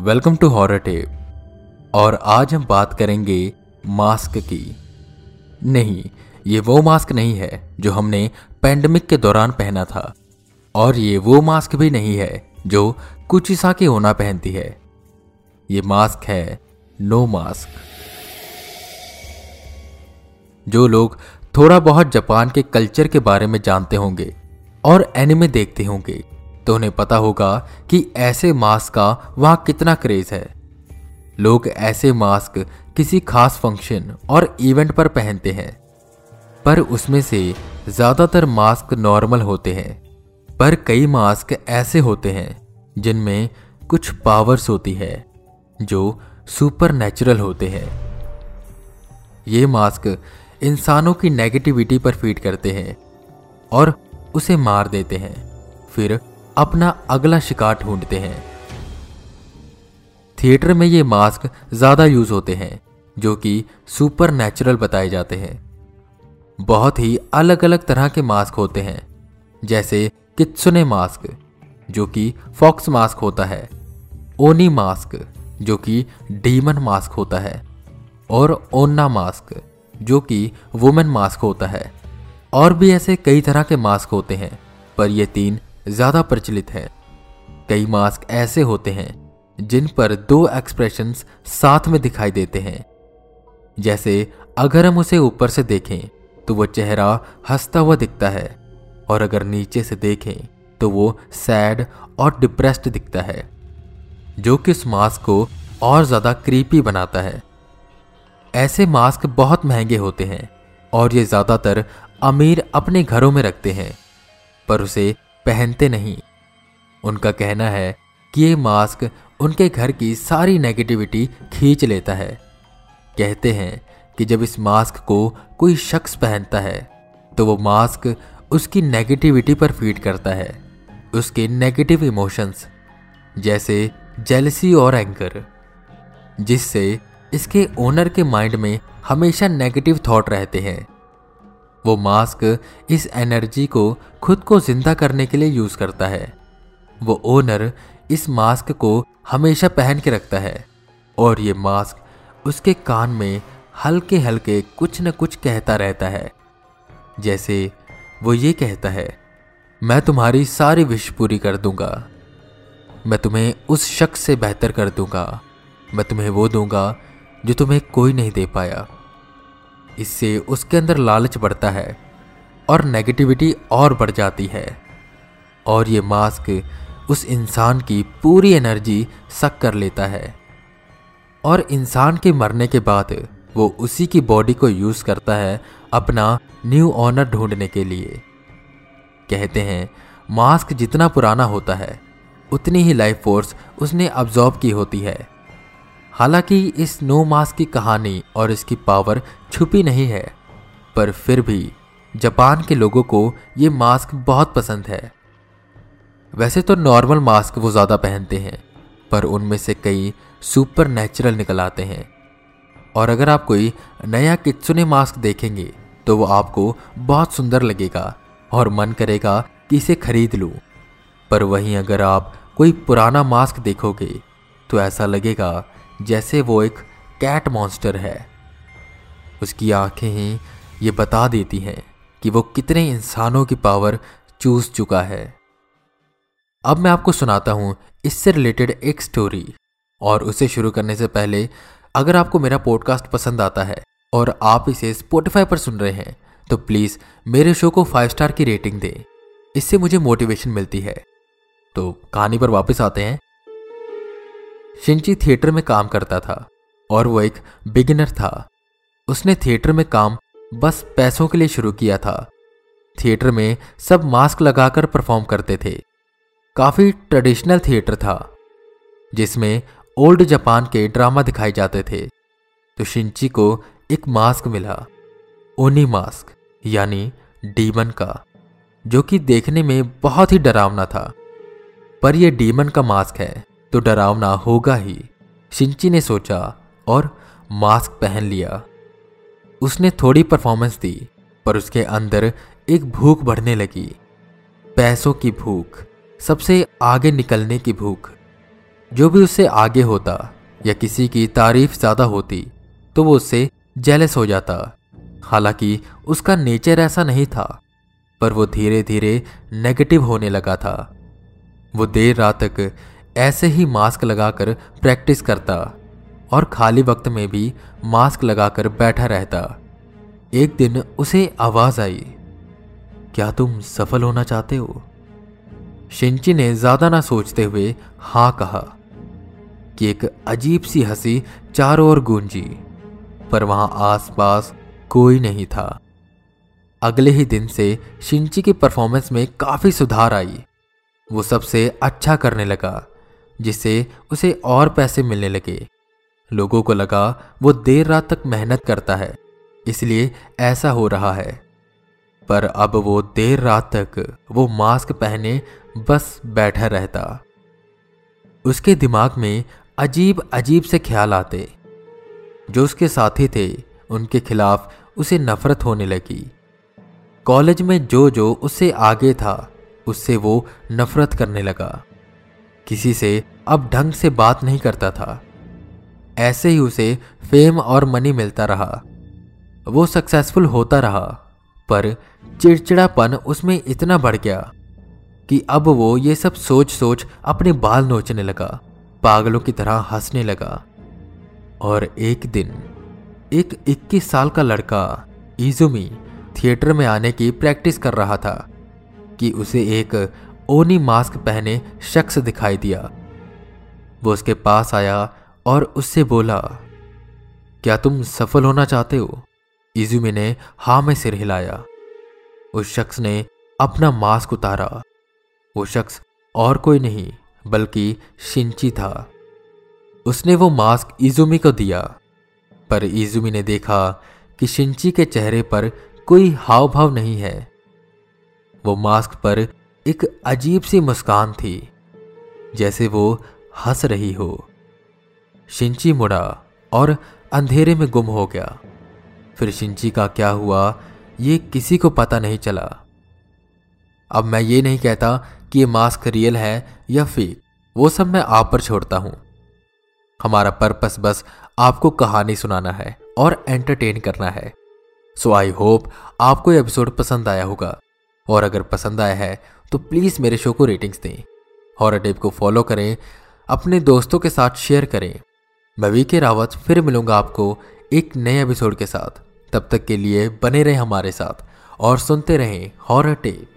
Welcome to horror tape. और आज हम बात करेंगे मास्क की। नहीं, ये वो मास्क नहीं है जो हमने पैंडमिक के दौरान पहना था। और ये वो मास्क भी नहीं है जो कुछ ईसा की होना पहनती है। ये मास्क है नो मास्क। जो लोग थोड़ा बहुत जापान के कल्चर के बारे में जानते होंगे और एनिमे देखते होंगे। तो उन्हें पता होगा कि ऐसे मास्क का वहाँ कितना क्रेज है। लोग ऐसे मास्क किसी खास फ़ंक्शन और इवेंट पर पहनते हैं, पर उसमें से ज़्यादातर मास्क नॉर्मल होते हैं, पर कई मास्क ऐसे होते हैं जिनमें कुछ पावर्स होती है, जो सुपर नेचुरल होते हैं। ये मास्क इंसानों की नेगेटिविटी पर फ़ीड करते हैं और उसे मार देते हैं, फिर अपना अगला शिकार ढूंढते हैं। थिएटर में ये मास्क ज़्यादा यूज़ होते हैं, जो कि सुपर नेचुरल बताए जाते हैं। बहुत ही अलग अलग तरह के मास्क होते हैं, जैसे कित्सुने मास्क, जो कि फॉक्स मास्क होता है, ओनी मास्क, जो कि डीमन मास्क होता है, और ओन्ना मास्क, जो कि वुमेन मास्क होता है। और भी ऐसे कई तरह के मास्क होते हैं, पर ये तीन ज़्यादा प्रचलित है। कई मास्क ऐसे होते हैं, जिन पर दो एक्सप्रेशंस साथ में दिखाई देते हैं। जैसे, अगर हम उसे ऊपर से देखें तो वो चेहरा हंसता हुआ दिखता है, और अगर नीचे से देखें तो वो सैड और डिप्रेस्ड दिखता है, जो कि उस मास्क को और ज़्यादा क्रीपी बनाता है। ऐसे मास्क बहुत महँगे होते हैं, और ये ज़्यादातर अमीर अपने घरों में रखते हैं, पर उसे पहनते नहीं। उनका कहना है कि ये मास्क उनके घर की सारी नेगेटिविटी खींच लेता है। कहते हैं कि जब इस मास्क को कोई शख्स पहनता है तो वो मास्क उसकी नेगेटिविटी पर फ़ीड करता है, उसके नेगेटिव इमोशंस जैसे जेलसी और एंकर जिससे इसके ओनर के माइंड में हमेशा नेगेटिव थॉट रहते हैं। वो मास्क इस एनर्जी को खुद को ज़िंदा करने के लिए यूज़ करता है। वो ओनर इस मास्क को हमेशा पहन के रखता है और ये मास्क उसके कान में हल्के हल्के कुछ न कुछ कहता रहता है। जैसे वो ये कहता है, मैं तुम्हारी सारी विश पूरी कर दूँगा। मैं तुम्हें उस शख्स से बेहतर कर दूँगा। मैं तुम्हें वो दूँगा जो तुम्हें कोई नहीं दे पाया। इससे उसके अंदर लालच बढ़ता है और नेगेटिविटी और बढ़ जाती है। और ये मास्क उस इंसान की पूरी एनर्जी सक कर लेता है। और इंसान के मरने के बाद वो उसी की बॉडी को यूज़ करता है अपना न्यू ऑनर ढूँढने के लिए। कहते हैं मास्क जितना पुराना होता है, उतनी ही लाइफ फोर्स उसने अब्जॉर्ब की होती है। हालाँकि इस नो मास्क की कहानी और इसकी पावर छुपी नहीं है, पर फिर भी जापान के लोगों को ये मास्क बहुत पसंद है। वैसे तो नॉर्मल मास्क वो ज़्यादा पहनते हैं, पर उनमें से कई सुपर नेचुरल निकल आते हैं। और अगर आप कोई नया कित्सुने मास्क देखेंगे तो वो आपको बहुत सुंदर लगेगा और मन करेगा कि इसे खरीद लूँ। पर वहीं अगर आप कोई पुराना मास्क देखोगे तो ऐसा लगेगा जैसे वो एक कैट मॉन्स्टर है। उसकी आँखें ही ये बता देती हैं कि वो कितने इंसानों की पावर चूस चुका है। अब मैं आपको सुनाता हूँ इससे रिलेटेड एक स्टोरी, और उसे शुरू करने से पहले अगर आपको मेरा पॉडकास्ट पसंद आता है और आप इसे स्पोटिफाई पर सुन रहे हैं तो प्लीज़ मेरे शो को फाइव स्टार की रेटिंग दें। इससे मुझे मोटिवेशन मिलती है। तो कहानी पर वापस आते हैं। शिंची थिएटर में काम करता था और वो एक बिगिनर था। उसने थिएटर में काम बस पैसों के लिए शुरू किया था। थिएटर में सब मास्क लगाकर परफॉर्म करते थे। काफ़ी ट्रेडिशनल थिएटर था, जिसमें ओल्ड जापान के ड्रामा दिखाए जाते थे। तो शिंची को एक मास्क मिला, ओनी मास्क, यानी डीमन का, जो कि देखने में बहुत ही डरावना था। पर यह डीमन का मास्क है। तो डरावना होगा ही। शिंची ने सोचा और मास्क पहन लिया। उसने थोड़ी परफॉर्मेंस दी, पर उसके अंदर एक भूख बढ़ने लगी। पैसों की भूख, सबसे आगे निकलने की भूख। जो भी उससे आगे होता या किसी की तारीफ़ ज़्यादा होती तो वो उससे जेलस हो जाता। हालाँकि उसका नेचर ऐसा नहीं था, पर वो धीरे धीरे नेगेटिव होने लगा था। वो देर रात तक ऐसे ही मास्क लगाकर प्रैक्टिस करता और खाली वक्त में भी मास्क लगाकर बैठा रहता। एक दिन उसे आवाज़ आई, क्या तुम सफल होना चाहते हो? शिंची ने ज़्यादा ना सोचते हुए हाँ कहा कि एक अजीब सी हँसी चारों ओर गूंजी, पर वहाँ आसपास कोई नहीं था। अगले ही दिन से शिंची की परफॉर्मेंस में काफ़ी सुधार आई। वो सबसे अच्छा करने लगा। जिससे उसे और पैसे मिलने लगे। लोगों को लगा, वो देर रात तक मेहनत करता है, इसलिए ऐसा हो रहा है। पर अब वो देर रात तक वो मास्क पहने बस बैठा रहता। उसके दिमाग में अजीब अजीब से ख्याल आते। जो उसके साथी थे, उनके खिलाफ उसे नफरत होने लगी। कॉलेज में जो जो उससे आगे था, उससे वो नफरत करने लगा। किसी से अब ढंग से बात नहीं करता था। ऐसे ही उसे फेम और मनी मिलता रहा। वो सक्सेसफुल होता रहा, पर चिड़चिड़ापन उसमें इतना बढ़ गया कि अब वो ये सब सोच सोच अपने बाल नोचने लगा, पागलों की तरह हंसने लगा। और एक दिन, एक 21 साल का लड़का इजुमी थिएटर में आने की प्रैक्टिस कर रहा था कि उसे एक ओनी मास्क पहने शख्स दिखाई दिया। वो उसके पास आया और उससे बोला, क्या तुम सफल होना चाहते हो? इजुमी ने हा में सिर हिलाया। उस शख्स ने अपना मास्क उतारा। वो शख्स और कोई नहीं, बल्कि शिंची था। उसने वो मास्क इजुमी को दिया। पर इजुमी ने देखा कि शिंची के चेहरे पर कोई हाव भाव नहीं है। वो मास्क पर एक अजीब सी मुस्कान थी, जैसे वो हंस रही हो। शिंची मुड़ा और अंधेरे में गुम हो गया। फिर शिंची का क्या हुआ, ये किसी को पता नहीं चला। अब मैं ये नहीं कहता कि ये मास्क रियल है या फेक वो सब मैं आप पर छोड़ता हूँ। हमारा पर्पस बस आपको कहानी सुनाना है और एंटरटेन करना है। सो आई होप आपको एपिसोड पसंद आया होगा। और अगर पसंद आया है तो प्लीज़ मेरे शो को रेटिंग्स दें। हॉरर टेप को फॉलो करें, अपने दोस्तों के साथ शेयर करें। मैं वी के रावत फिर मिलूँगा आपको एक नए एपिसोड के साथ। तब तक के लिए बने रहें हमारे साथ और सुनते रहें हॉरर टेप